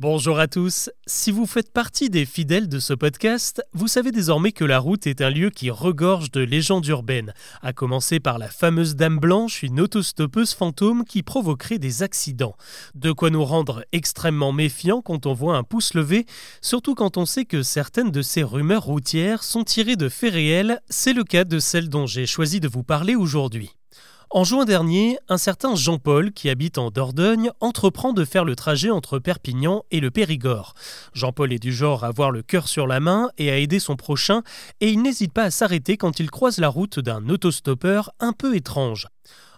Bonjour à tous. Si vous faites partie des fidèles de ce podcast, vous savez désormais que la route est un lieu qui regorge de légendes urbaines, à commencer par la fameuse Dame Blanche, une autostoppeuse fantôme qui provoquerait des accidents. De quoi nous rendre extrêmement méfiants quand on voit un pouce levé, surtout quand on sait que certaines de ces rumeurs routières sont tirées de faits réels, c'est le cas de celle dont j'ai choisi de vous parler aujourd'hui. En juin dernier, un certain Jean-Paul, qui habite en Dordogne, entreprend de faire le trajet entre Perpignan et le Périgord. Jean-Paul est du genre à avoir le cœur sur la main et à aider son prochain, et il n'hésite pas à s'arrêter quand il croise la route d'un autostoppeur un peu étrange.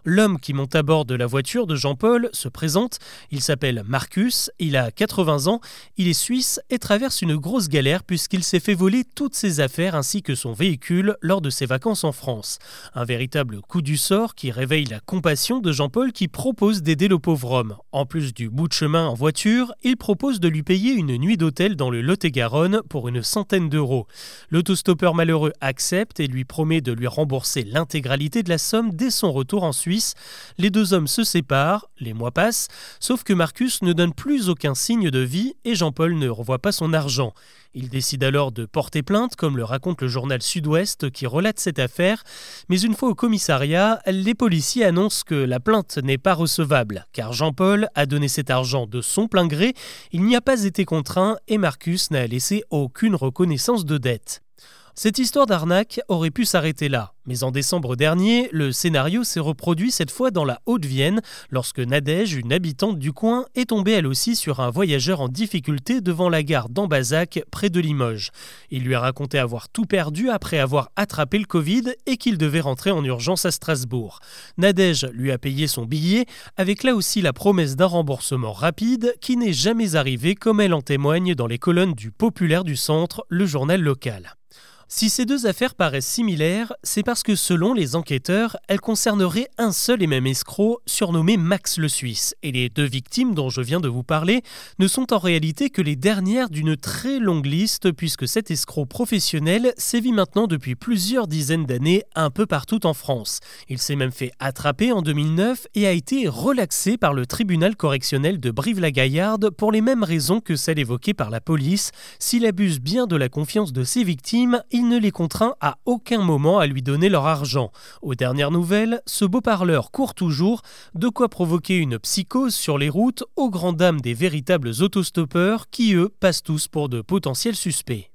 L'homme qui monte à bord de la voiture de Jean-Paul se présente. Il s'appelle Marcus, il a 80 ans, il est suisse et traverse une grosse galère puisqu'il s'est fait voler toutes ses affaires ainsi que son véhicule lors de ses vacances en France. Un véritable coup du sort qui réveille la compassion de Jean-Paul qui propose d'aider le pauvre homme. En plus du bout de chemin en voiture, il propose de lui payer une nuit d'hôtel dans le Lot-et-Garonne pour une centaine d'euros. L'autostoppeur malheureux accepte et lui promet de lui rembourser l'intégralité de la somme dès son retour en Suisse les deux hommes se séparent, les mois passent, sauf que Marcus ne donne plus aucun signe de vie et Jean-Paul ne revoit pas son argent. Il décide alors de porter plainte, comme le raconte le journal Sud-Ouest qui relate cette affaire, mais une fois au commissariat, les policiers annoncent que la plainte n'est pas recevable, car Jean-Paul a donné cet argent de son plein gré, il n'y a pas été contraint et Marcus n'a laissé aucune reconnaissance de dette. Cette histoire d'arnaque aurait pu s'arrêter là, mais en décembre dernier, le scénario s'est reproduit cette fois dans la Haute-Vienne, lorsque Nadège, une habitante du coin, est tombée elle aussi sur un voyageur en difficulté devant la gare d'Ambazac, près de Limoges. Il lui a raconté avoir tout perdu après avoir attrapé le Covid et qu'il devait rentrer en urgence à Strasbourg. Nadège lui a payé son billet, avec là aussi la promesse d'un remboursement rapide qui n'est jamais arrivé comme elle en témoigne dans les colonnes du Populaire du Centre, le journal local. Si ces deux affaires paraissent similaires, c'est parce que selon les enquêteurs, elles concerneraient un seul et même escroc surnommé Max le Suisse. Et les deux victimes dont je viens de vous parler ne sont en réalité que les dernières d'une très longue liste puisque cet escroc professionnel sévit maintenant depuis plusieurs dizaines d'années un peu partout en France. Il s'est même fait attraper en 2009 et a été relaxé par le tribunal correctionnel de Brive-la-Gaillarde pour les mêmes raisons que celles évoquées par la police. S'il abuse bien de la confiance de ses victimes, il ne les contraint à aucun moment à lui donner leur argent. Aux dernières nouvelles, ce beau parleur court toujours, de quoi provoquer une psychose sur les routes aux grandes dames des véritables autostoppeurs qui, eux, passent tous pour de potentiels suspects.